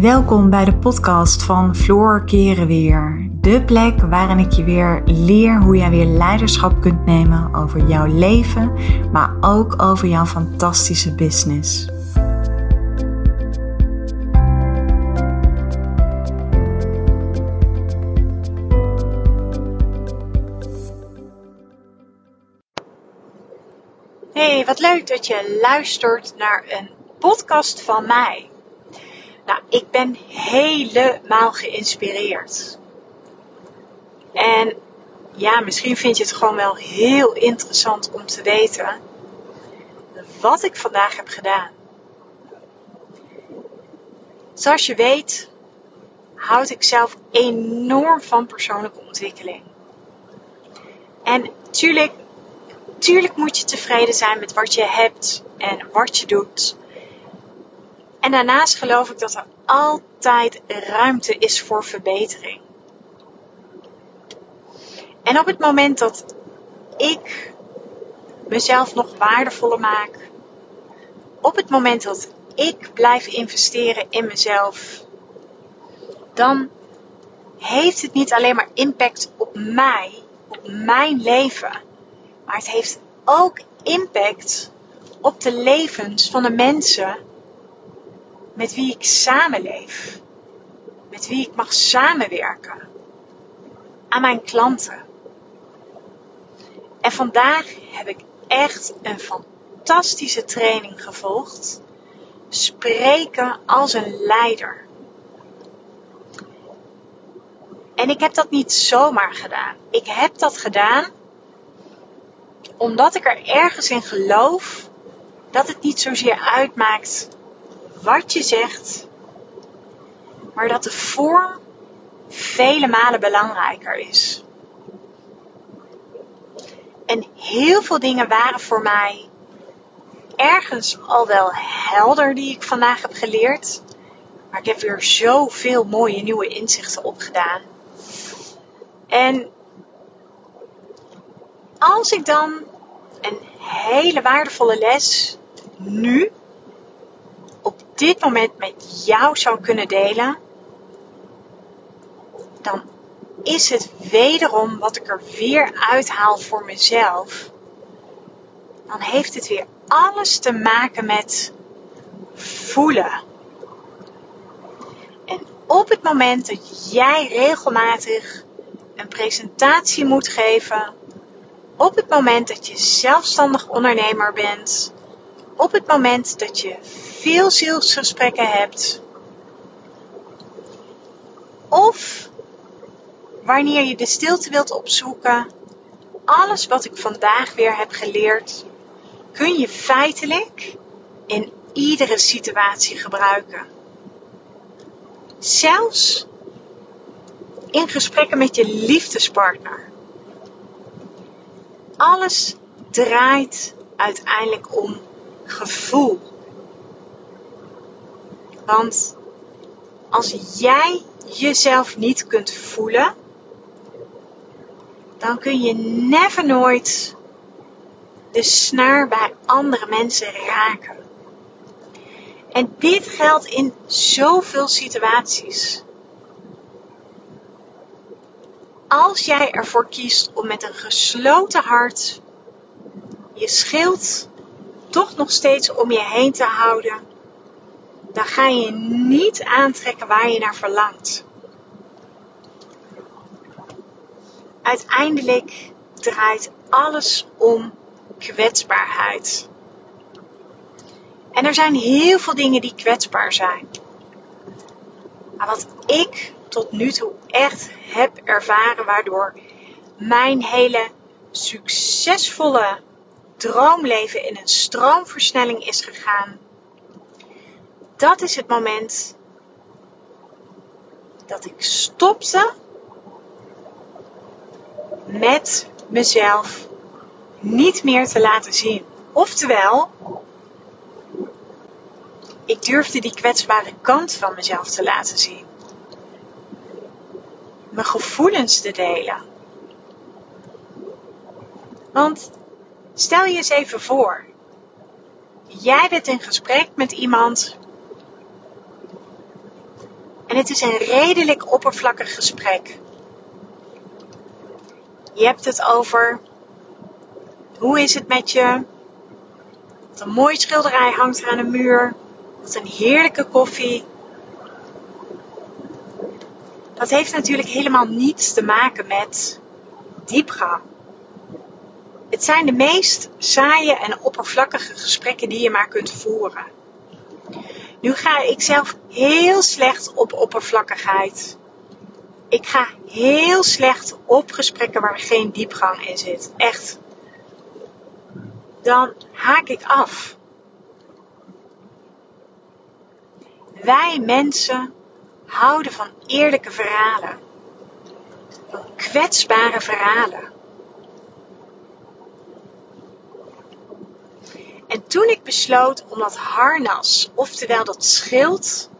Welkom bij de podcast van Floor Keren Weer. De plek waarin ik je weer leer hoe jij weer leiderschap kunt nemen over jouw leven, maar ook over jouw fantastische business. Hey, wat leuk dat je luistert naar een podcast van mij. Nou, ik ben helemaal geïnspireerd. En ja, misschien vind je het gewoon wel heel interessant om te weten wat ik vandaag heb gedaan. Zoals je weet, houd ik zelf enorm van persoonlijke ontwikkeling. En tuurlijk, tuurlijk moet je tevreden zijn met wat je hebt en wat je doet. En daarnaast geloof ik dat er altijd ruimte is voor verbetering. En op het moment dat ik mezelf nog waardevoller maak, op het moment dat ik blijf investeren in mezelf, dan heeft het niet alleen maar impact op mij, op mijn leven, maar het heeft ook impact op de levens van de mensen met wie ik samenleef, met wie ik mag samenwerken, aan mijn klanten. En vandaag heb ik echt een fantastische training gevolgd. Spreken als een leider. En ik heb dat niet zomaar gedaan. Ik heb dat gedaan omdat ik er ergens in geloof dat het niet zozeer uitmaakt wat je zegt, maar dat de vorm vele malen belangrijker is. En heel veel dingen waren voor mij ergens al wel helder die ik vandaag heb geleerd. Maar ik heb weer zoveel mooie nieuwe inzichten opgedaan. En als ik dan een hele waardevolle les nu dit moment met jou zou kunnen delen, dan is het wederom wat ik er weer uithaal voor mezelf. Dan heeft het weer alles te maken met voelen. En op het moment dat jij regelmatig een presentatie moet geven, op het moment dat je zelfstandig ondernemer bent, op het moment dat je veel zielsgesprekken hebt, of wanneer je de stilte wilt opzoeken, alles wat ik vandaag weer heb geleerd, kun je feitelijk in iedere situatie gebruiken. Zelfs in gesprekken met je liefdespartner. Alles draait uiteindelijk om gevoel. Want als jij jezelf niet kunt voelen, dan kun je never nooit de snaar bij andere mensen raken. En dit geldt in zoveel situaties. Als jij ervoor kiest om met een gesloten hart je schild toch nog steeds om je heen te houden, dan ga je niet aantrekken waar je naar verlangt. Uiteindelijk draait alles om kwetsbaarheid. En er zijn heel veel dingen die kwetsbaar zijn. Maar wat ik tot nu toe echt heb ervaren, waardoor mijn hele succesvolle droomleven in een stroomversnelling is gegaan, dat is het moment dat ik stopte met mezelf niet meer te laten zien. Oftewel, ik durfde die kwetsbare kant van mezelf te laten zien. Mijn gevoelens te delen. Want stel je eens even voor. Jij bent in gesprek met iemand En het is een redelijk oppervlakkig gesprek. Je hebt het over hoe is het met je? Wat een mooie schilderij hangt er aan de muur. Wat een heerlijke koffie. Dat heeft natuurlijk helemaal niets te maken met diepgang. Het zijn de meest saaie en oppervlakkige gesprekken die je maar kunt voeren. Nu ga ik zelf heel slecht op oppervlakkigheid. Ik ga heel slecht op gesprekken waar geen diepgang in zit. Echt. Dan haak ik af. Wij mensen houden van eerlijke verhalen. Van kwetsbare verhalen. En toen ik besloot om dat harnas, oftewel dat schild,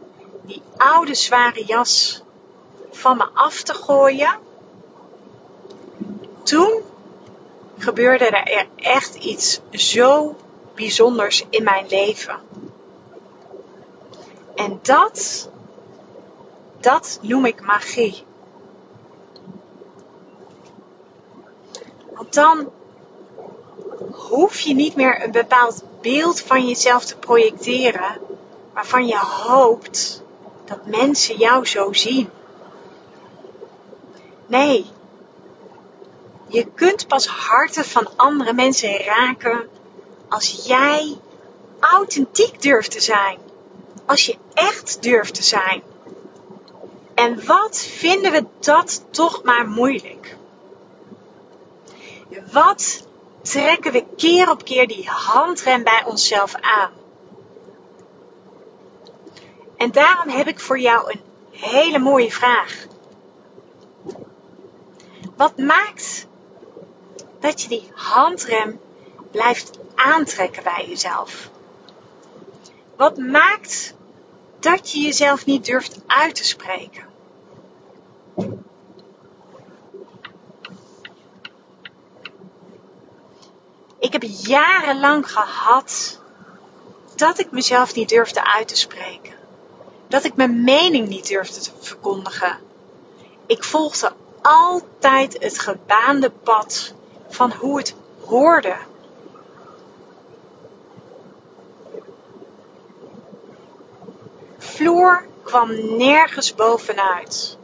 die oude zware jas, van me af te gooien, toen gebeurde er echt iets zo bijzonders in mijn leven. En dat, dat noem ik magie. Want dan hoef je niet meer een bepaald beeld van jezelf te projecteren waarvan je hoopt dat mensen jou zo zien. Nee, je kunt pas harten van andere mensen raken als jij authentiek durft te zijn. Als je echt durft te zijn. En wat vinden we dat toch maar moeilijk? Wat trekken we keer op keer die handrem bij onszelf aan. En daarom heb ik voor jou een hele mooie vraag. Wat maakt dat je die handrem blijft aantrekken bij jezelf? Wat maakt dat je jezelf niet durft uit te spreken? Heb jarenlang gehad dat ik mezelf niet durfde uit te spreken. Dat ik mijn mening niet durfde te verkondigen. Ik volgde altijd het gebaande pad van hoe het hoorde. Floor kwam nergens bovenuit.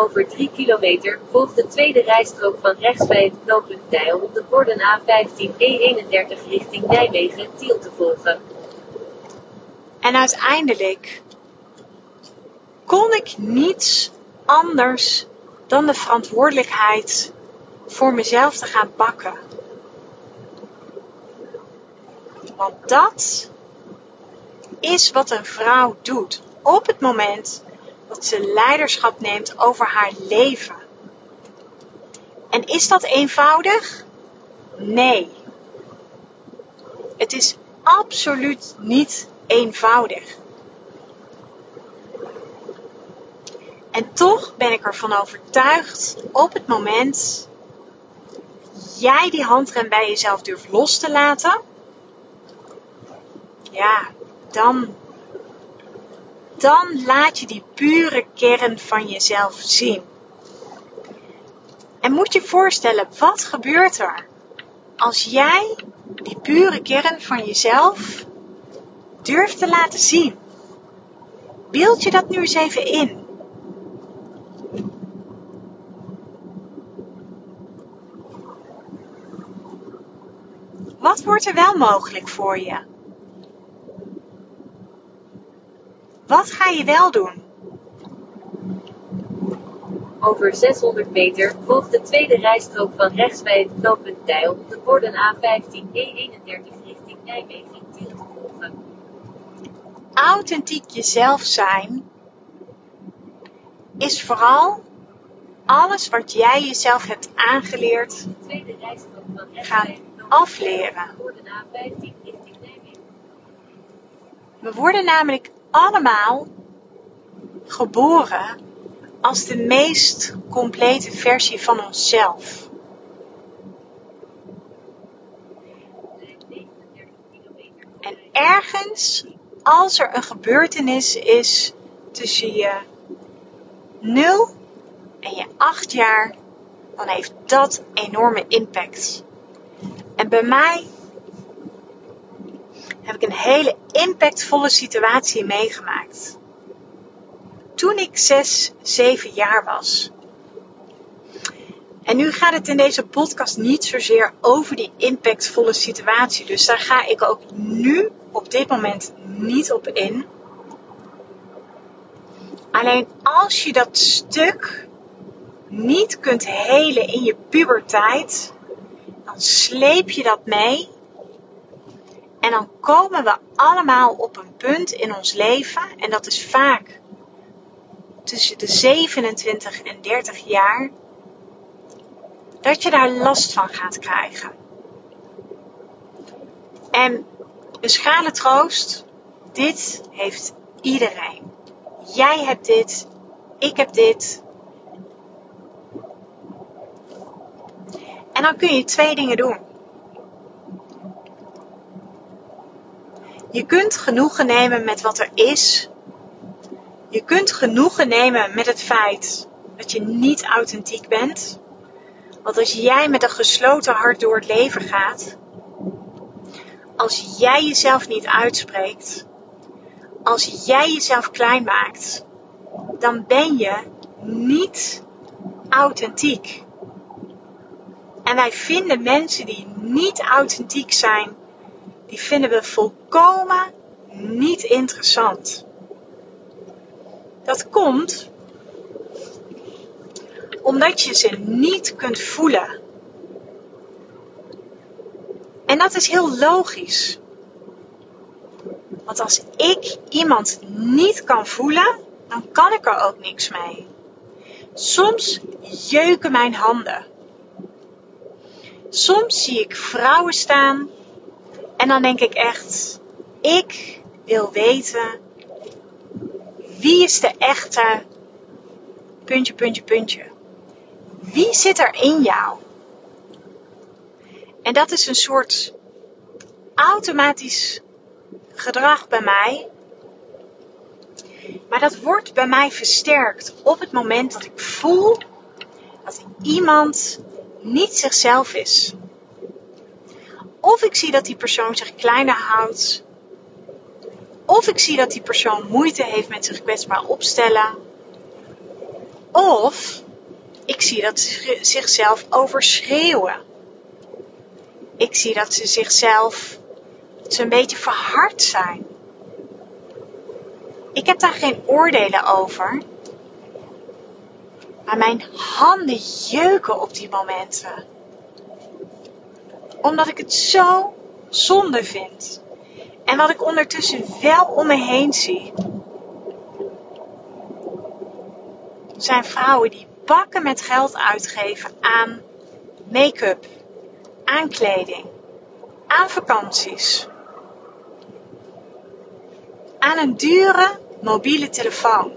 Over 3 kilometer volgt de tweede rijstrook van rechts bij het knooppunt Deil op de borden A15 E31 richting Nijmegen Tiel te volgen. En uiteindelijk kon ik niets anders dan de verantwoordelijkheid voor mezelf te gaan pakken. Want dat is wat een vrouw doet op het moment dat ze leiderschap neemt over haar leven. En is dat eenvoudig? Nee. Het is absoluut niet eenvoudig. En toch ben ik ervan overtuigd op het moment jij die handrem bij jezelf durft los te laten, ja, dan dan laat je die pure kern van jezelf zien. En moet je voorstellen, wat gebeurt er als jij die pure kern van jezelf durft te laten zien? Beeld je dat nu eens even in. Wat wordt er wel mogelijk voor je? Wat ga je wel doen? Over 600 meter volgt de tweede rijstrook van rechts bij het knooppunt Deil de borden A15 E31 richting Nijmegen Tiel te volgen. Authentiek jezelf zijn is vooral alles wat jij jezelf hebt aangeleerd Gaan afleren. Deil op de borden A15 richting Nijmegen. We worden namelijk allemaal geboren als de meest complete versie van onszelf. Lijn 39 kilometer. En ergens, als er een gebeurtenis is tussen je 0 en je 8 jaar, dan heeft dat enorme impact. En bij mij heb ik een hele impactvolle situatie meegemaakt. Toen ik 6, 7 jaar was. En nu gaat het in deze podcast niet zozeer over die impactvolle situatie. Dus daar ga ik ook nu op dit moment niet op in. Alleen als je dat stuk niet kunt helen in je puberteit, dan sleep je dat mee. En dan komen we allemaal op een punt in ons leven, en dat is vaak tussen de 27 en 30 jaar, dat je daar last van gaat krijgen. En een schale troost, dit heeft iedereen. Jij hebt dit, ik heb dit. En dan kun je twee dingen doen. Je kunt genoegen nemen met wat er is. Je kunt genoegen nemen met het feit dat je niet authentiek bent. Want als jij met een gesloten hart door het leven gaat, als jij jezelf niet uitspreekt, als jij jezelf klein maakt, dan ben je niet authentiek. En wij vinden mensen die niet authentiek zijn, die vinden we volkomen niet interessant. Dat komt omdat je ze niet kunt voelen. En dat is heel logisch. Want als ik iemand niet kan voelen, dan kan ik er ook niks mee. Soms jeuken mijn handen. Soms zie ik vrouwen staan en dan denk ik echt, ik wil weten wie is de echte puntje, puntje, puntje. Wie zit er in jou? En dat is een soort automatisch gedrag bij mij. Maar dat wordt bij mij versterkt op het moment dat ik voel dat iemand niet zichzelf is. Of ik zie dat die persoon zich kleiner houdt. Of ik zie dat die persoon moeite heeft met zich kwetsbaar opstellen. Of ik zie dat ze zichzelf overschreeuwen. Ik zie dat ze zichzelf ze een beetje verhard zijn. Ik heb daar geen oordelen over. Maar mijn handen jeuken op die momenten. Omdat ik het zo zonde vind. En wat ik ondertussen wel om me heen zie. Zijn vrouwen die bakken met geld uitgeven aan make-up, aan kleding, aan vakanties, aan een dure mobiele telefoon.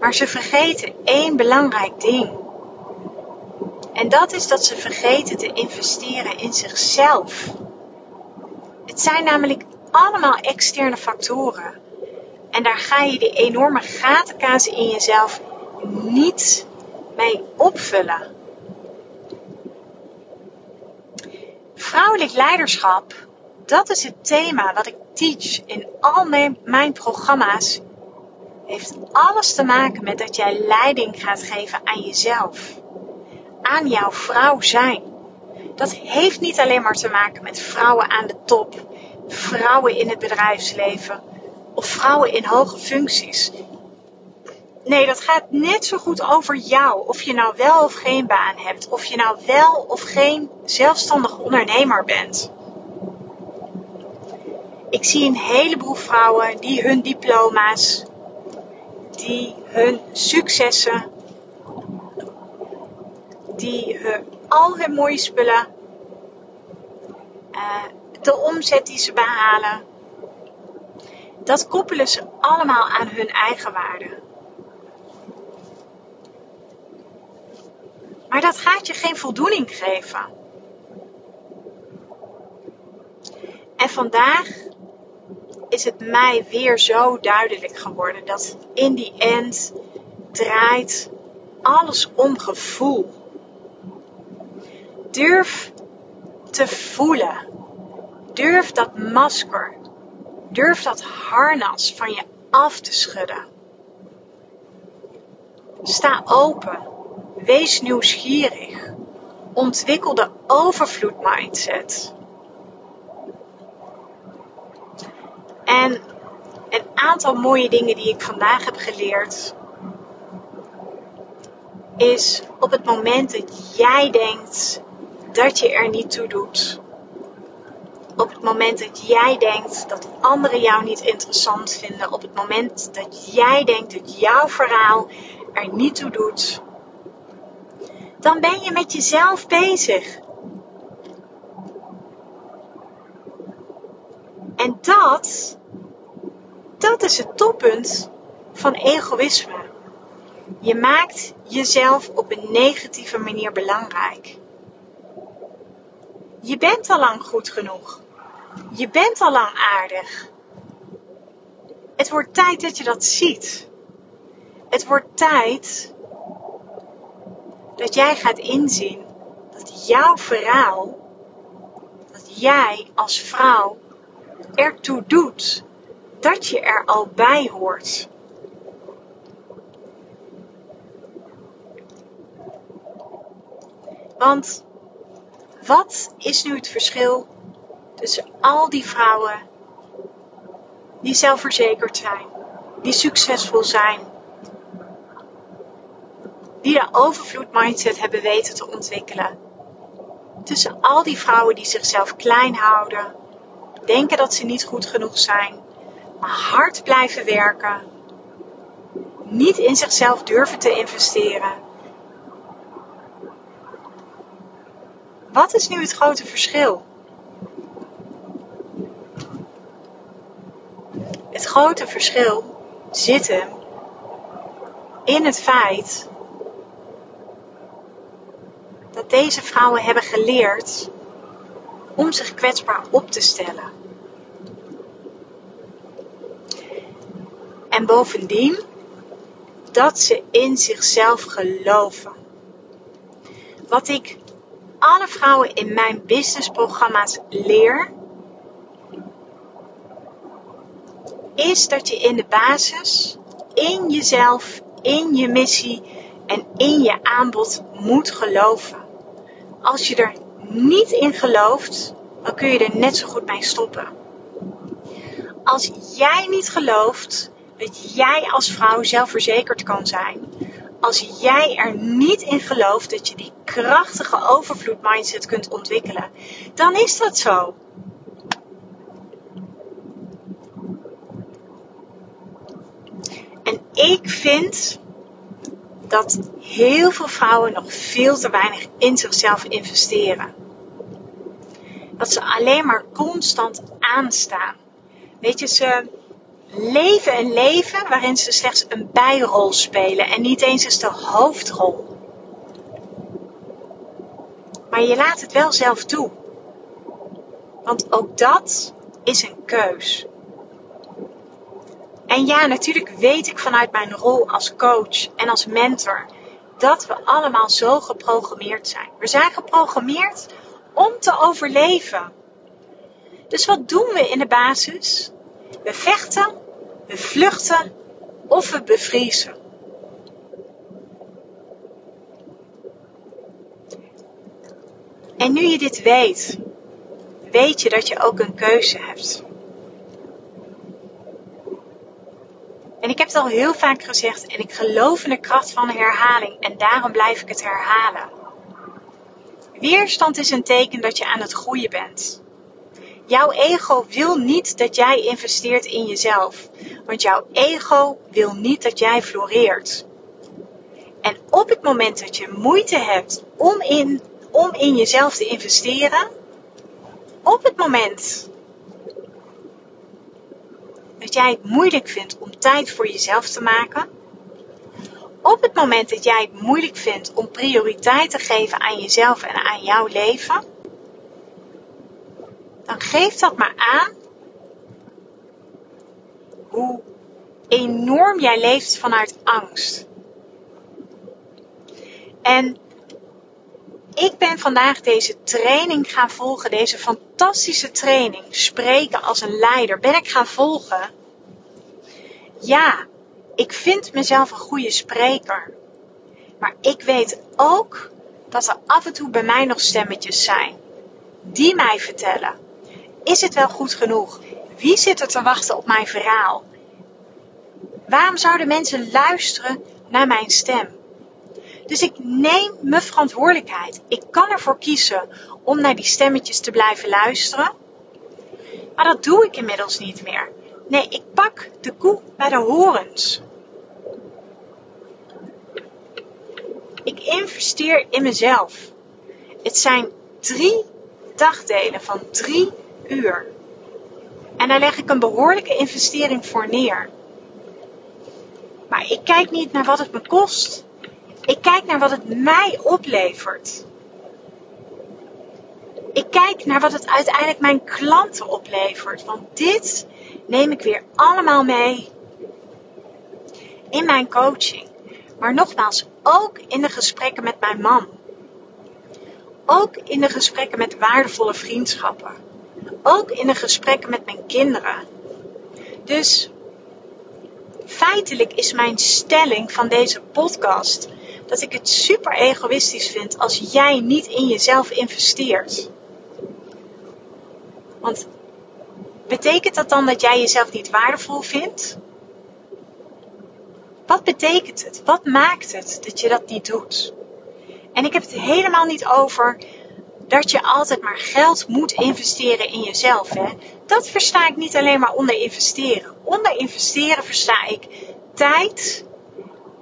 Maar ze vergeten één belangrijk ding. En dat is dat ze vergeten te investeren in zichzelf. Het zijn namelijk allemaal externe factoren. En daar ga je die enorme gatenkaas in jezelf niet mee opvullen. Vrouwelijk leiderschap, dat is het thema wat ik teach in al mijn, mijn programma's. Heeft alles te maken met dat jij leiding gaat geven aan jezelf. Aan jouw vrouw zijn. Dat heeft niet alleen maar te maken met vrouwen aan de top, vrouwen in het bedrijfsleven of vrouwen in hoge functies. Nee, dat gaat net zo goed over jou. Of je nou wel of geen baan hebt. Of je nou wel of geen zelfstandig ondernemer bent. Ik zie een heleboel vrouwen die hun diploma's, die hun successen, die hun, al hun mooie spullen, uh, de omzet die ze behalen, dat koppelen ze allemaal aan hun eigen waarde. Maar dat gaat je geen voldoening geven. En vandaag is het mij weer zo duidelijk geworden dat in die end draait alles om gevoel. Durf te voelen. Durf dat masker. Durf dat harnas van je af te schudden. Sta open. Wees nieuwsgierig. Ontwikkel de overvloed mindset. En een aantal mooie dingen die ik vandaag heb geleerd is op het moment dat jij denkt dat je er niet toe doet. Op het moment dat jij denkt dat anderen jou niet interessant vinden. Op het moment dat jij denkt dat jouw verhaal er niet toe doet. Dan ben je met jezelf bezig. En dat, dat is het toppunt van egoïsme. Je maakt jezelf op een negatieve manier belangrijk. Je bent al lang goed genoeg. Je bent al lang aardig. Het wordt tijd dat je dat ziet. Het wordt tijd dat jij gaat inzien dat jouw verhaal, dat jij als vrouw ertoe doet dat je er al bij hoort. Want wat is nu het verschil tussen al die vrouwen die zelfverzekerd zijn, die succesvol zijn, die de overvloed mindset hebben weten te ontwikkelen? Tussen al die vrouwen die zichzelf klein houden, denken dat ze niet goed genoeg zijn, maar hard blijven werken, niet in zichzelf durven te investeren Wat is nu het grote verschil? Het grote verschil zit hem in het feit dat deze vrouwen hebben geleerd om zich kwetsbaar op te stellen. En bovendien dat ze in zichzelf geloven. Wat ik alle vrouwen in mijn businessprogramma's leer, is dat je in de basis in jezelf, in je missie en in je aanbod moet geloven. Als je er niet in gelooft, dan kun je er net zo goed mee stoppen. Als jij niet gelooft dat jij als vrouw zelfverzekerd kan zijn, als jij er niet in gelooft dat je die krachtige overvloed mindset kunt ontwikkelen, dan is dat zo. En ik vind dat heel veel vrouwen nog veel te weinig in zichzelf investeren. Dat ze alleen maar constant aanstaan. Weet je, ze, leven een leven waarin ze slechts een bijrol spelen en niet eens eens de hoofdrol. Maar je laat het wel zelf toe. Want ook dat is een keus. En ja, natuurlijk weet ik vanuit mijn rol als coach en als mentor dat we allemaal zo geprogrammeerd zijn. We zijn geprogrammeerd om te overleven. Dus wat doen we in de basis? We vechten we vluchten of we bevriezen. En nu je dit weet, weet je dat je ook een keuze hebt. En ik heb het al heel vaak gezegd en ik geloof in de kracht van herhaling en daarom blijf ik het herhalen. Weerstand is een teken dat je aan het groeien bent. Jouw ego wil niet dat jij investeert in jezelf, want jouw ego wil niet dat jij floreert. En op het moment dat je moeite hebt om in, om in jezelf te investeren, op het moment dat jij het moeilijk vindt om tijd voor jezelf te maken, op het moment dat jij het moeilijk vindt om prioriteit te geven aan jezelf en aan jouw leven, dan geef dat maar aan hoe enorm jij leeft vanuit angst. En ik ben vandaag deze training gaan volgen, deze fantastische training, spreken als een leider, ben ik gaan volgen. Ja, ik vind mezelf een goede spreker. Maar ik weet ook dat er af en toe bij mij nog stemmetjes zijn die mij vertellen: is het wel goed genoeg? Wie zit er te wachten op mijn verhaal? Waarom zouden mensen luisteren naar mijn stem? Dus ik neem mijn verantwoordelijkheid. Ik kan ervoor kiezen om naar die stemmetjes te blijven luisteren. Maar dat doe ik inmiddels niet meer. Nee, ik pak de koe bij de horens. Ik investeer in mezelf. Het zijn drie dagdelen van drie uur. En daar leg ik een behoorlijke investering voor neer. Maar ik kijk niet naar wat het me kost. Ik kijk naar wat het mij oplevert. Ik kijk naar wat het uiteindelijk mijn klanten oplevert. Want dit neem ik weer allemaal mee in mijn coaching. Maar nogmaals, ook in de gesprekken met mijn man. Ook in de gesprekken met waardevolle vriendschappen. Ook in de gesprekken met mijn kinderen. Dus feitelijk is mijn stelling van deze podcast dat ik het super egoïstisch vind als jij niet in jezelf investeert. Want betekent dat dan dat jij jezelf niet waardevol vindt? Wat betekent het? Wat maakt het dat je dat niet doet? En ik heb het helemaal niet over dat je altijd maar geld moet investeren in jezelf. Hè? Dat versta ik niet alleen maar onder investeren. Onder investeren versta ik tijd,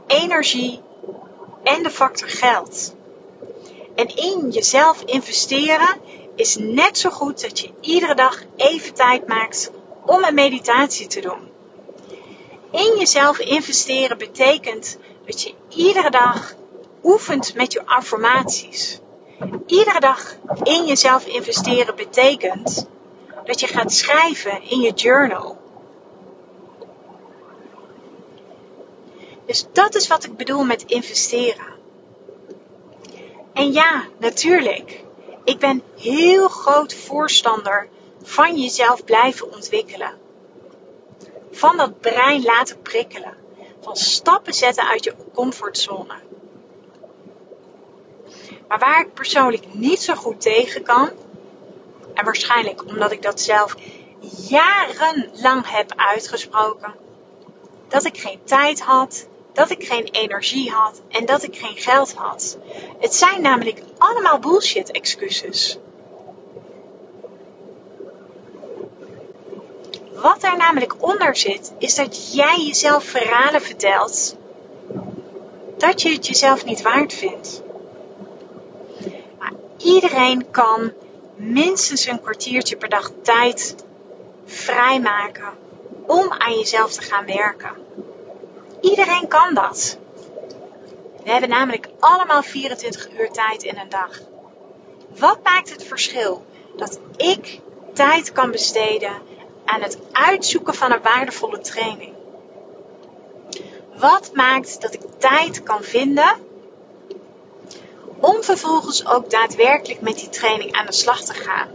energie en de factor geld. En in jezelf investeren is net zo goed dat je iedere dag even tijd maakt om een meditatie te doen. In jezelf investeren betekent dat je iedere dag oefent met je affirmaties. Iedere dag in jezelf investeren betekent dat je gaat schrijven in je journal. Dus dat is wat ik bedoel met investeren. En ja, natuurlijk. Ik ben heel groot voorstander van jezelf blijven ontwikkelen. Van dat brein laten prikkelen. Van stappen zetten uit je comfortzone. Maar waar ik persoonlijk niet zo goed tegen kan, en waarschijnlijk omdat ik dat zelf jarenlang heb uitgesproken, dat ik geen tijd had, dat ik geen energie had en dat ik geen geld had. Het zijn namelijk allemaal bullshit excuses. Wat daar namelijk onder zit, is dat jij jezelf verhalen vertelt dat je het jezelf niet waard vindt. Iedereen kan minstens een kwartiertje per dag tijd vrijmaken om aan jezelf te gaan werken. Iedereen kan dat. We hebben namelijk allemaal 24 uur tijd in een dag. Wat maakt het verschil dat ik tijd kan besteden aan het uitzoeken van een waardevolle training? Wat maakt dat ik tijd kan vinden om vervolgens ook daadwerkelijk met die training aan de slag te gaan?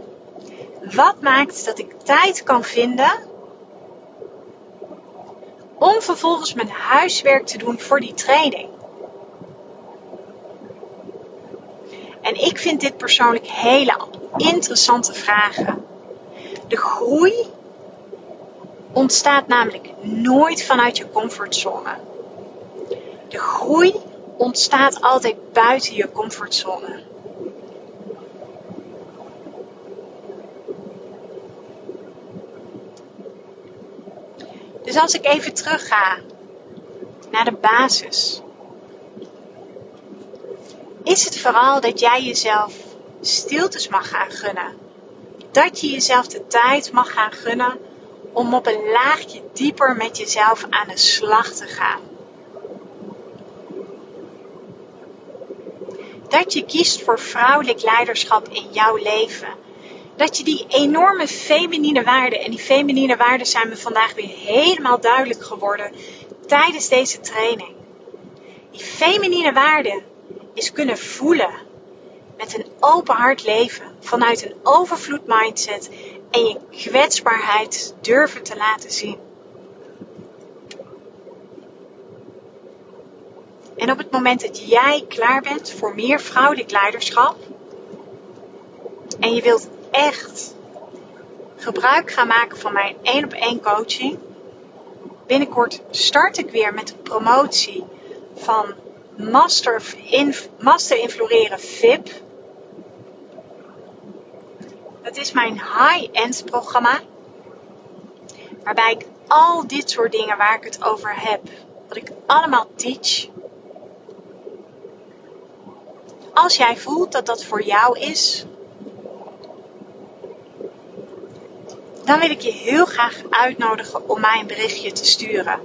Wat maakt dat ik tijd kan vinden om vervolgens mijn huiswerk te doen voor die training? En ik vind dit persoonlijk hele interessante vragen. De groei ontstaat namelijk nooit vanuit je comfortzone. De groei ontstaat altijd buiten je comfortzone. Dus als ik even terug ga naar de basis, is het vooral dat jij jezelf stiltes mag gaan gunnen. Dat je jezelf de tijd mag gaan gunnen om op een laagje dieper met jezelf aan de slag te gaan. Dat je kiest voor vrouwelijk leiderschap in jouw leven. dat je die enorme feminine waarden, en die feminine waarden zijn me vandaag weer helemaal duidelijk geworden tijdens deze training. Die feminine waarden is kunnen voelen met een open hart leven vanuit een overvloed mindset en je kwetsbaarheid durven te laten zien. En op het moment dat jij klaar bent voor meer vrouwelijk leiderschap en je wilt echt gebruik gaan maken van mijn één op één coaching. Binnenkort start ik weer met de promotie van Master, Master Infloreren VIP. Dat is mijn high-end programma. Waarbij ik al dit soort dingen waar ik het over heb, wat ik allemaal teach. Als jij voelt dat dat voor jou is, dan wil ik je heel graag uitnodigen om mij een berichtje te sturen.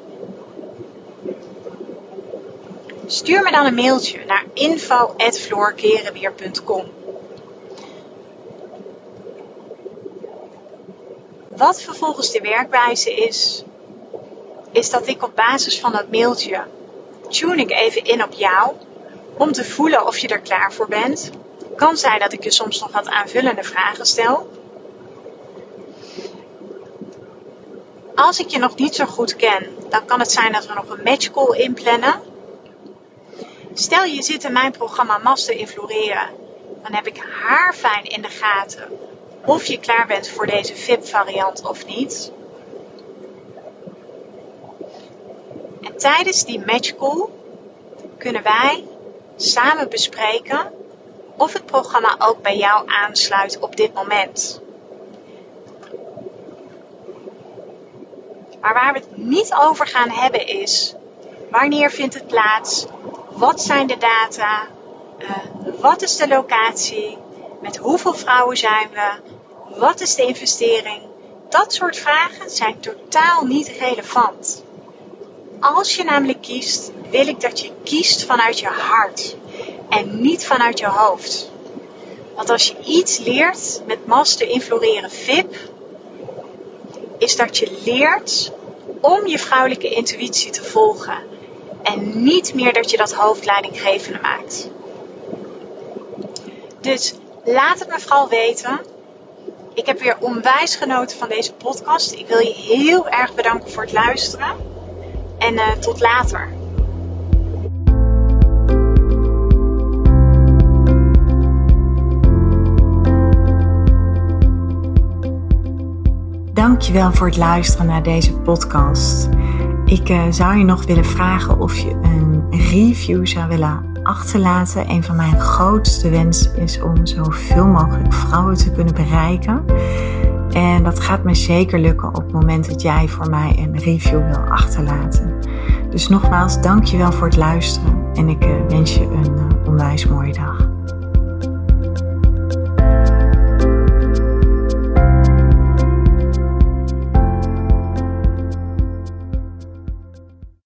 Stuur me dan een mailtje naar info.floorkerenweer.com Wat vervolgens de werkwijze is, is dat ik op basis van dat mailtje tune ik even in op jou om te voelen of je er klaar voor bent. Kan zijn dat ik je soms nog wat aanvullende vragen stel. Als ik je nog niet zo goed ken, dan kan het zijn dat we nog een matchcall inplannen. Stel je zit in mijn programma Master Infloreren, dan heb ik haar fijn in de gaten of je klaar bent voor deze VIP variant of niet. En tijdens die matchcall kunnen wij samen bespreken of het programma ook bij jou aansluit op dit moment. Maar waar we het niet over gaan hebben is wanneer vindt het plaats, wat zijn de data, uh, wat is de locatie, met hoeveel vrouwen zijn we, wat is de investering. Dat soort vragen zijn totaal niet relevant. Als je namelijk kiest, wil ik dat je kiest vanuit je hart en niet vanuit je hoofd. Want als je iets leert met Master Infloreren VIP, is dat je leert om je vrouwelijke intuïtie te volgen. En niet meer dat je dat hoofdleidinggevende maakt. Dus laat het me vooral weten. Ik heb weer onwijs genoten van deze podcast. Ik wil je heel erg bedanken voor het luisteren. En uh, tot later. Dankjewel voor het luisteren naar deze podcast. Ik uh, zou je nog willen vragen of je een review zou willen achterlaten. Een van mijn grootste wensen is om zoveel mogelijk vrouwen te kunnen bereiken. En dat gaat me zeker lukken op het moment dat jij voor mij een review wil achterlaten. Dus nogmaals, dankjewel voor het luisteren en ik uh, wens je een uh, onwijs mooie dag.